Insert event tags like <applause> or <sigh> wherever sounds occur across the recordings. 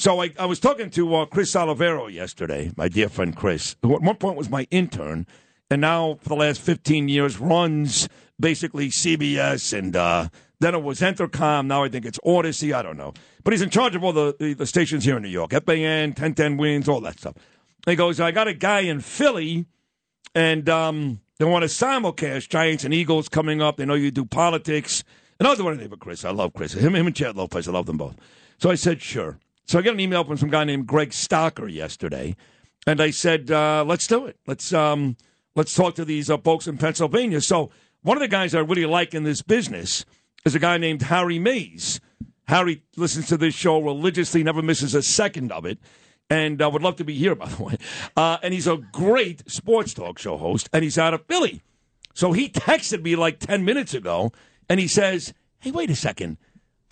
So I, I was talking to uh, Chris Oliviero yesterday, my dear friend Chris, who at one point was my intern, and now for the last 15 years runs basically CBS and uh, then it was Entercom. Now I think it's Audacy. I don't know. But he's in charge of all the, the, the stations here in New York FAN, 1010 wins, all that stuff. He goes, I got a guy in Philly, and um, they want to simulcast Giants and Eagles coming up. They know you do politics. And I was the one neighbor, Chris. I love Chris. Him, him and Chad Lopez. I love them both. So I said, sure. So I got an email from some guy named Greg Stocker yesterday, and I said, uh, let's do it. Let's um, let's talk to these uh, folks in Pennsylvania. So one of the guys I really like in this business is a guy named Harry Mayes. Harry listens to this show religiously, never misses a second of it, and uh, would love to be here, <laughs> by the way. Uh, and he's a great sports talk show host, and he's out of Philly. So he <laughs> texted me like 10 minutes ago, and he says, Hey, wait a second.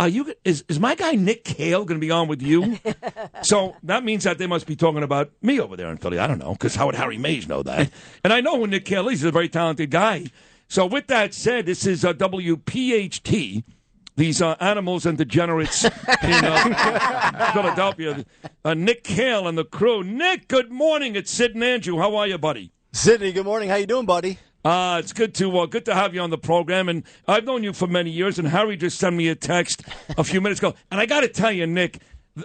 Are you is is my guy Nick Kale going to be on with you? <laughs> so that means that they must be talking about me over there in Philly. I don't know because how would Harry Mayes know that? <laughs> and I know who Nick Kale is. He's a very talented guy. So with that said, this is a WPHT. These uh, animals and degenerates <laughs> in uh, Philadelphia. Uh, Nick Kale and the crew. Nick, good morning. It's Sid and Andrew. How are you, buddy? Sydney, good morning. How you doing, buddy? Uh, it's good to uh, good to have you on the program, and I've known you for many years. And Harry just sent me a text a few minutes ago, and I got to tell you, Nick,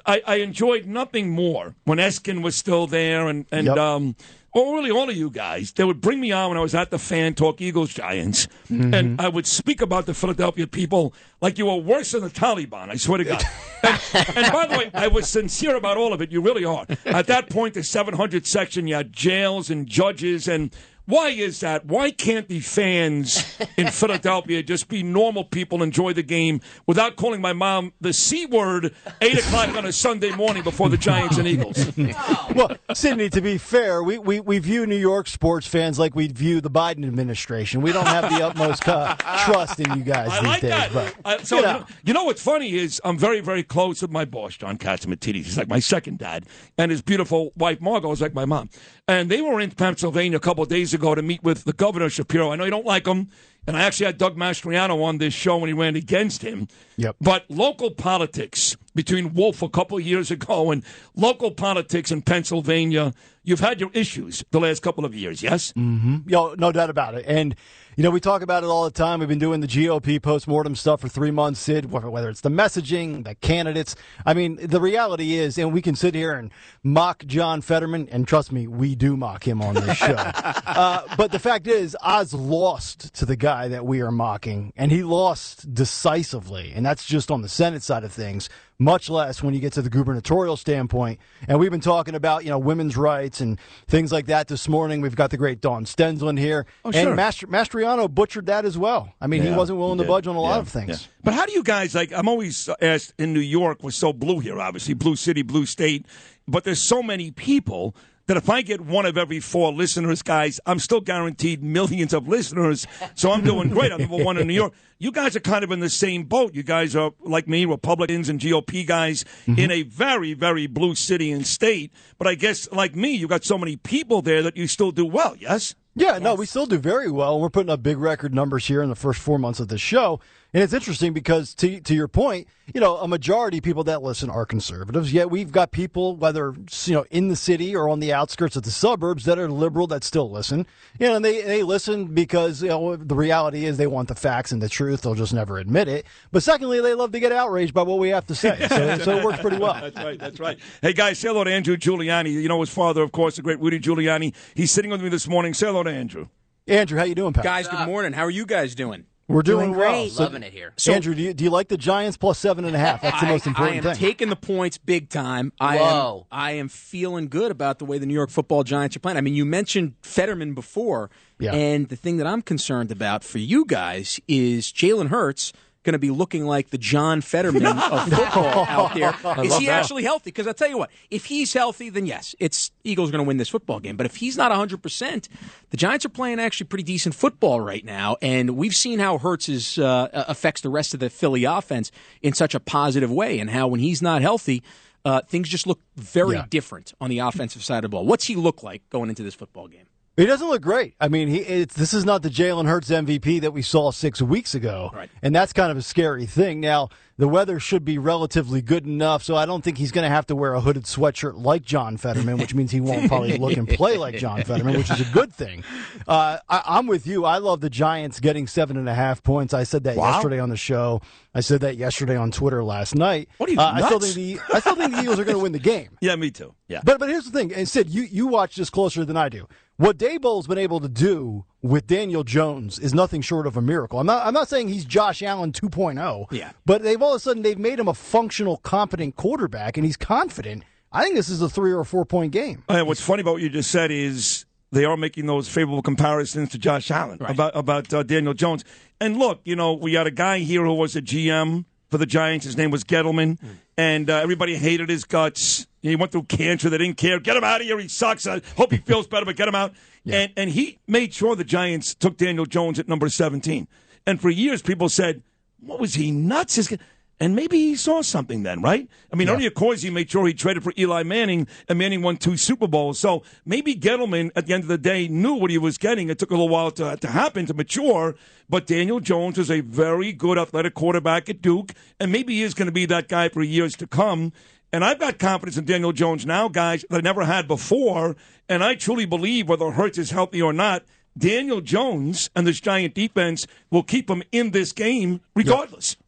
I, I, enjoyed nothing more when Eskin was still there, and and yep. um, well, really all of you guys. They would bring me on when I was at the fan talk Eagles Giants, mm-hmm. and I would speak about the Philadelphia people like you were worse than the Taliban. I swear to God. and, and, by the way, I was sincere about all of it. You really are. At that point, the 700 section, you had jails and judges and why is that? Why can't the fans <laughs> in Philadelphia just be normal people, and enjoy the game without calling my mom the C word eight o'clock on a Sunday morning before the Giants and Eagles? <laughs> well, Sydney, to be fair, we, we, we view New York sports fans like we view the Biden administration. We don't have the utmost uh, trust in you guys I these like days. That. But, uh, so, you know. you know what's funny is I'm very, very close with my boss, John Catsimatidis. He's like my second dad. And his beautiful wife, Margo, is like my mom. And they were in Pennsylvania a couple of days ago to meet with the governor, Shapiro. I know you don't like him. And I actually had Doug Mastriano on this show when he ran against him. Yep. But local politics between Wolf a couple of years ago and local politics in Pennsylvania, you've had your issues the last couple of years, yes? Mm-hmm. Yo, no doubt about it. And you know, we talk about it all the time. We've been doing the GOP postmortem stuff for three months, Sid, whether it's the messaging, the candidates. I mean, the reality is, and we can sit here and mock John Fetterman, and trust me, we do mock him on this show. <laughs> uh, but the fact is, Oz lost to the guy that we are mocking, and he lost decisively. And that's just on the Senate side of things much less when you get to the gubernatorial standpoint. And we've been talking about, you know, women's rights and things like that this morning. We've got the great Dawn Stensland here. Oh, sure. And Master, Mastriano butchered that as well. I mean, yeah, he wasn't willing he to budge on a yeah, lot of things. Yeah. But how do you guys, like, I'm always asked in New York, we're so blue here, obviously, blue city, blue state, but there's so many people that if I get one of every four listeners, guys, I'm still guaranteed millions of listeners. So I'm doing great. I'm number one in New York. You guys are kind of in the same boat. You guys are like me, Republicans and GOP guys mm-hmm. in a very, very blue city and state. But I guess like me, you got so many people there that you still do well. Yes. Yeah, no, we still do very well. We're putting up big record numbers here in the first four months of the show. And it's interesting because, to, to your point, you know, a majority of people that listen are conservatives. Yet we've got people, whether you know in the city or on the outskirts of the suburbs, that are liberal that still listen. You know, and they they listen because you know the reality is they want the facts and the truth. They'll just never admit it. But secondly, they love to get outraged by what we have to say. So, <laughs> so it works pretty well. That's right. That's right. Hey guys, say hello to Andrew Giuliani. You know his father, of course, the great Rudy Giuliani. He's sitting with me this morning. Say hello to Andrew. Andrew, how you doing, pal? Guys, good morning. How are you guys doing? We're doing, doing well. So, Loving it here. So, Andrew, do you, do you like the Giants plus seven and a half? That's the most important thing. I am thing. taking the points big time. I Whoa. am I am feeling good about the way the New York Football Giants are playing. I mean, you mentioned Fetterman before, yeah. and the thing that I'm concerned about for you guys is Jalen Hurts going to be looking like the John Fetterman of <laughs> football out there. <laughs> Is he that. actually healthy? Because I'll tell you what, if he's healthy, then yes, it's Eagles going to win this football game. But if he's not 100%, the Giants are playing actually pretty decent football right now. And we've seen how Hurts is, uh, affects the rest of the Philly offense in such a positive way, and how when he's not healthy, uh, things just look very Yeah. different on the offensive side of the ball. What's he look like going into this football game? He doesn't look great. I mean, he it's, this is not the Jalen Hurts MVP that we saw six weeks ago, Right. and that's kind of a scary thing. Now, the weather should be relatively good enough, so I don't think he's going to have to wear a hooded sweatshirt like John Fetterman, which means he won't probably look and play like John <laughs> Fetterman, which is a good thing. Uh, I, I'm with you. I love the Giants getting seven and a half points. I said that Wow. yesterday on the show. I said that yesterday on Twitter last night. What are you, Uh, I still think the I still think the Eagles are going to win the game. <laughs> Yeah, me too. Yeah. But but here's the thing, and Sid, you you watch this closer than I do. What Daboll's been able to do with Daniel Jones is nothing short of a miracle. I'm not I'm not saying he's Josh Allen 2.0. Yeah. But they've all of a sudden they've made him a functional, competent quarterback, and he's confident. I think this is a three or four point game. And what's funny about what you just said is they are making those favorable comparisons to Josh Allen about about uh, Daniel Jones. And look, you know, we had a guy here who was a GM for the Giants. His name was Gettleman, and uh, everybody hated his guts. He went through cancer. They didn't care. Get him out of here. He sucks. I hope he feels better, but get him out. And and he made sure the Giants took Daniel Jones at number seventeen. And for years, people said, "What was he nuts?" His and maybe he saw something then, right? I mean, course he made sure he traded for Eli Manning, and Manning won two Super Bowls. So maybe Gettleman, at the end of the day, knew what he was getting. It took a little while to, to happen, to mature. But Daniel Jones is a very good athletic quarterback at Duke, and maybe he is going to be that guy for years to come. And I've got confidence in Daniel Jones now, guys, that I never had before. And I truly believe, whether Hurts is healthy or not, Daniel Jones and this giant defense will keep him in this game regardless. Yeah,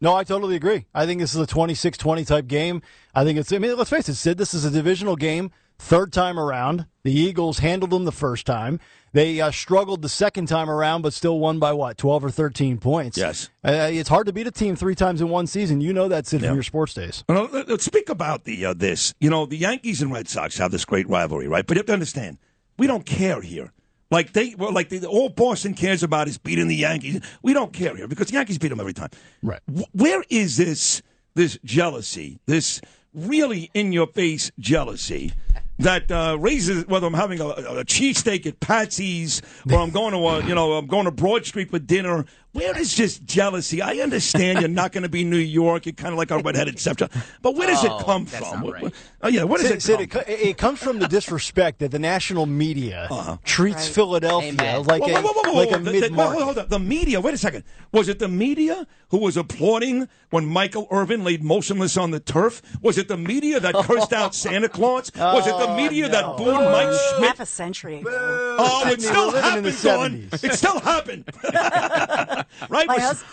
no, I totally agree. I think this is a 26 20 type game. I think it's, I mean, let's face it, Sid, this is a divisional game, third time around. The Eagles handled them the first time. They uh, struggled the second time around, but still won by what, 12 or 13 points? Yes. Uh, it's hard to beat a team three times in one season. You know that, Sid, Yeah. from your sports days. Well, let- Let's speak about the uh, this. You know, the Yankees and Red Sox have this great rivalry, right? But you have to understand, we don't care here. Like they, well, like the, all Boston cares about is beating the Yankees. We don't care here because the Yankees beat them every time. Right. Where is this this jealousy? This really in your face jealousy that uh, raises whether I'm having a, a, a cheesesteak at Patsy's or I'm going to a, you know I'm going to Broad Street for dinner. Where is just jealousy? I understand you're not going to be New York. You're kind of like a redheaded stepchild, but where does Oh, it come that's from? not What- right. what- oh yeah, where does Sid, it come? it, co- it comes from the disrespect that the national media Uh-huh. treats Right. Philadelphia Amen. like Whoa, a, whoa, whoa, whoa, like whoa. a The- the- mid hold on, market. hold on. The media. Wait a second. Was it the media who was applauding when Michael Irvin laid motionless on the turf? Was it the media that cursed out <laughs> Santa Claus? Was it the media that booed Mike Schmidt? half a century ago. Oh, it still we're in happened, the Dawn. 70s. It still happened. <laughs> right? My Was- hus-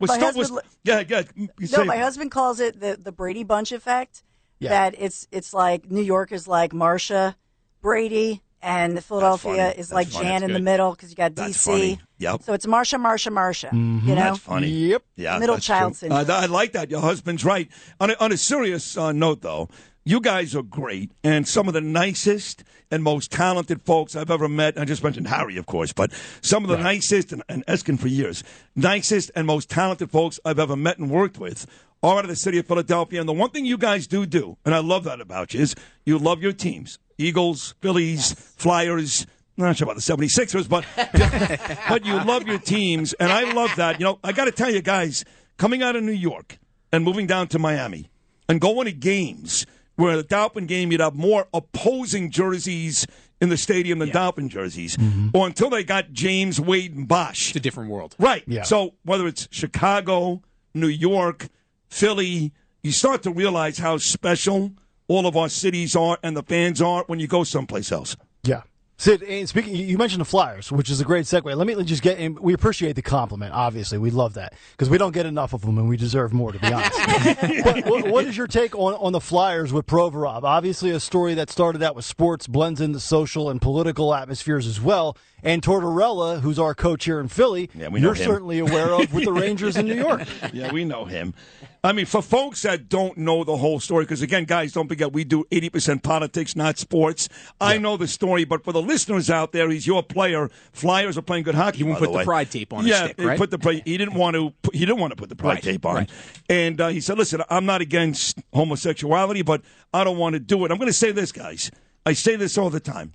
was my still- husband was- yeah, yeah. No, say- my husband calls it the, the Brady Bunch effect. Yeah. That it's it's like New York is like Marsha, Brady, and Philadelphia is That's like funny. Jan That's in the middle because you got DC. Yep. So it's Marsha, Marsha, Marsha. Mm-hmm. You know, That's funny. Yep. Yeah, Middle child true. syndrome. Uh, I like that. Your husband's right. On a, on a serious uh, note, though, you guys are great and some of the nicest and most talented folks I've ever met. I just mentioned Harry, of course, but some of the nicest and, and Eskin for years, nicest and most talented folks I've ever met and worked with are out of the city of Philadelphia. And the one thing you guys do do, and I love that about you, is you love your teams: Eagles, Phillies, Flyers. I'm not sure about the 76ers, but <laughs> but you love your teams, and I love that. You know, I got to tell you guys, coming out of New York and moving down to Miami and going to games where the Dolphin game you'd have more opposing jerseys in the stadium than Dolphin jerseys, mm-hmm. or until they got James Wade and Bosh. It's a different world. Right. Yeah. So whether it's Chicago, New York, Philly, you start to realize how special all of our cities are and the fans are when you go someplace else. Yeah. Sid, and speaking, you mentioned the Flyers, which is a great segue. Let me just get in. We appreciate the compliment, obviously. We love that because we don't get enough of them and we deserve more, to be honest. <laughs> but what, what is your take on, on the Flyers with Provorov? Obviously, a story that started out with sports, blends into social and political atmospheres as well. And Tortorella, who's our coach here in Philly, Yeah, we know you're him. certainly aware of with the <laughs> Rangers in New York. Yeah, we know him. I mean, for folks that don't know the whole story, because again, guys, don't forget we do 80% politics, not sports. I know the story, but for the listeners out there, he's your player. Flyers are playing good hockey. He won't put the way. pride tape on his yeah, stick, he right? put the pri- he didn't want to. He didn't want to put the pride Right, tape on, right. and uh, he said, "Listen, I'm not against homosexuality, but I don't want to do it." I'm going to say this, guys. I say this all the time.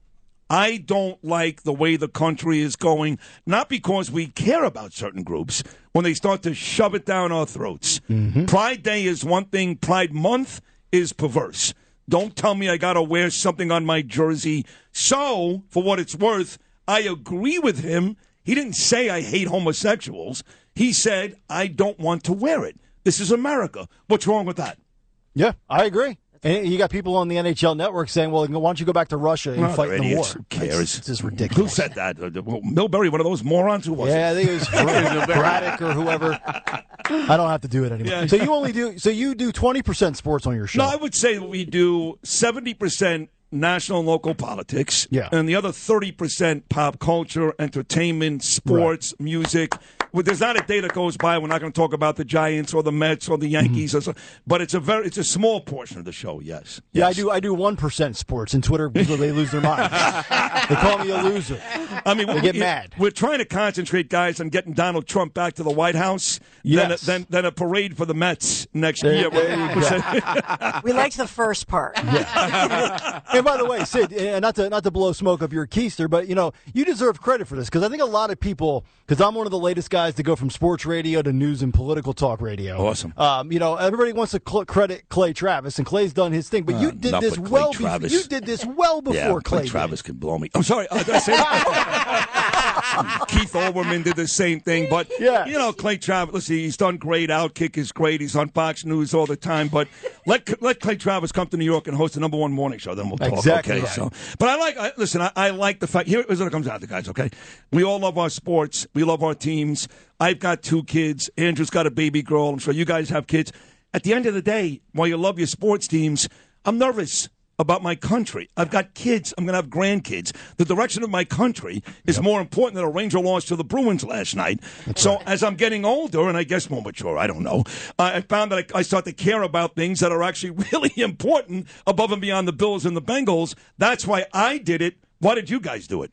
I don't like the way the country is going, not because we care about certain groups, when they start to shove it down our throats. Mm-hmm. Pride Day is one thing, Pride Month is perverse. Don't tell me I got to wear something on my jersey. So, for what it's worth, I agree with him. He didn't say I hate homosexuals. He said I don't want to wear it. This is America. What's wrong with that? Yeah, I agree. And you got people on the NHL network saying, "Well, why don't you go back to Russia and Oh, fight in the war?" Who cares? It's, it's just ridiculous. Who said that? Uh, well, Milbury, one of those morons? Who was Yeah, I it? think it was <laughs> Braddock or whoever. I don't have to do it anymore. Yeah. So you only do. So you do twenty percent sports on your show. No, I would say we do 70% national and local politics. Yeah. And the other 30% pop culture, entertainment, sports, music. Well, there's not a day that goes by we're not going to talk about the Giants or the Mets or the Yankees, or so, but it's a very it's a small portion of the show. Yes. yeah, I do. I do one percent sports, and Twitter they lose their mind. <laughs> they call me a loser. I mean, They we, get mad. We're trying to concentrate, guys, on getting Donald Trump back to the White House. Yes. Then, then, then a parade for the Mets next There- year. there you go. <laughs> We liked the first part. And by the way, Sid, uh, not to not to blow smoke up your keister, but you know you deserve credit for this because I think a lot of people, because I'm one of the latest guys to go from sports radio to news and political talk radio. Awesome. Um, you know, everybody wants to cl- credit Clay Travis, and Clay's done his thing, but you Uh, did this well. be- you did this well before yeah, Clay. Clay did. Travis can blow me. I'm sorry. Uh, <laughs> did I say that? <laughs> Keith Olbermann did the same thing, but Yes. you know, Clay Travis. Listen, he's done great. Outkick is great. He's on Fox News all the time. But let let Clay Travis come to New York and host the number one morning show. Then we'll talk. Exactly okay. right. So, but I like. I, listen, I, I like the fact. Here's what it comes down to, guys. Okay, we all love our sports. We love our teams. I've got two kids. Andrew's got a baby girl. I'm sure you guys have kids. At the end of the day, while you love your sports teams, I'm nervous about my country. I've got kids. I'm going to have grandkids. The direction of my country is more important than a Ranger loss to the Bruins last night. so as I'm getting older, and I guess more mature, I don't know, I found that I, I start to care about things that are actually <laughs> really important above and beyond the Bills and the Bengals. That's why I did it. Why did you guys do it?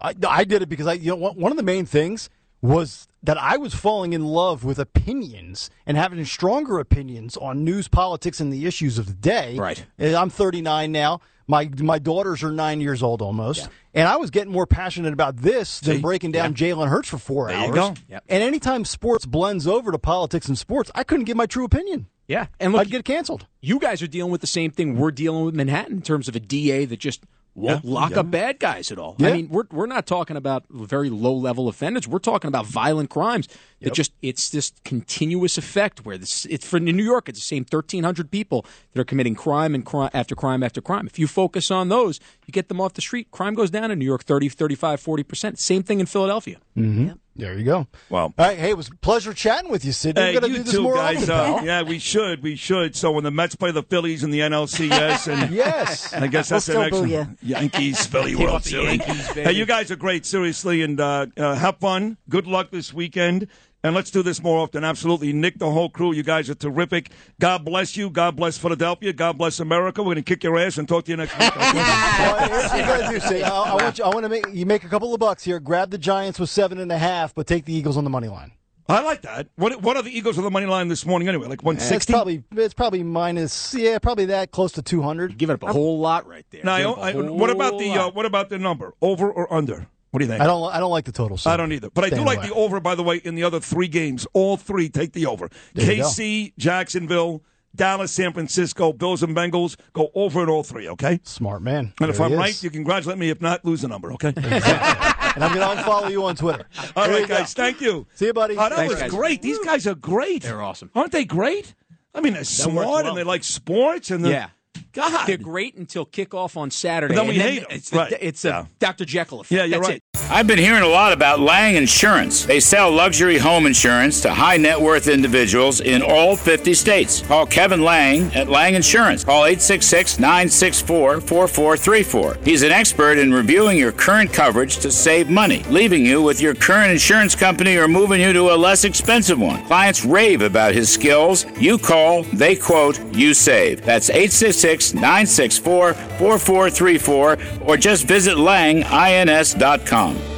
I, I did it because I, you know, one of the main things was that I was falling in love with opinions and having stronger opinions on news, politics, and the issues of the day. Right. I'm 39 now. My my daughters are nine years old almost, and I was getting more passionate about this than breaking down Jalen Hurts for four There you hours. go. Yep. And anytime sports blends over to politics and sports, I couldn't give my true opinion. Yeah, and look, I'd get canceled. you guys are dealing with the same thing we're dealing with Manhattan in terms of a DA that just won't Yeah, lock yeah. up bad guys at all. Yeah. I mean, we're we're not talking about very low level offenders. We're talking about violent crimes that just it's this continuous effect where this it's for New York. It's the same thirteen hundred people that are committing crime and crime after crime after crime. If you focus on those, you get them off the street. Crime goes down in New York 30, 35, 40 percent. Same thing in Philadelphia. Mm-hmm. There you go. Wow. All right. Hey, it was a pleasure chatting with you, Sid. Hey, We're going to you do this too, more guys. often, Uh, yeah, we should. We should. So when the Mets play the Phillies in the NLCS, and <laughs> Yes. I guess that's We'll <laughs> the still next boo Yankees Philly World Series. Yankees, hey, you guys are great, seriously, and uh, uh, have fun. Good luck this weekend. And let's do this more often. Absolutely. Nick, the whole crew, you guys are terrific. God bless you. God bless Philadelphia. God bless America. We're going to kick your ass and talk to you next week. <laughs> Well, here's what you got to do, Sid. I, I want you. I want to make you make a couple of bucks here. Grab the Giants with seven and a half, but take the Eagles on the money line. I like that. What, what are the Eagles on the money line this morning anyway? Like It's 160? probably it's probably minus yeah, probably that close to two hundred. Give it up a whole lot right there. Now, Give it up what about the uh, what about the number? Over or under? What do you think? I don't I don't like the total. Sid. I don't either. But I do Staying like away. the over, by the way, in the other three games. All three take the over. There. KC, Jacksonville, Dallas, San Francisco, Bills and Bengals go over in all three, okay? Smart man. And if I'm he right, is. you congratulate me. If not, lose the number, okay? <laughs> and I'm going to unfollow you on Twitter. <laughs> all There right, you go. guys. Thank you. See you, buddy. Oh, that Thanks, was guys. great. These guys are great. They're awesome. Aren't they great? I mean, they're works smart well. and they like sports and they're, Yeah. God. They're great until kickoff on Saturday. But then and we hate 'em. It's, Right. it's a Yeah. Dr. Jekyll effect. Yeah, you're That's right. it. I've been hearing a lot about Lang Insurance. They sell luxury home insurance to high net worth individuals in all 50 states. Call Kevin Lang at Lang Insurance. Call 866 964 4434. He's an expert in reviewing your current coverage to save money, leaving you with your current insurance company or moving you to a less expensive one. Clients rave about his skills. You call, they quote, you save. That's 866 964 4434 or just visit langins.com.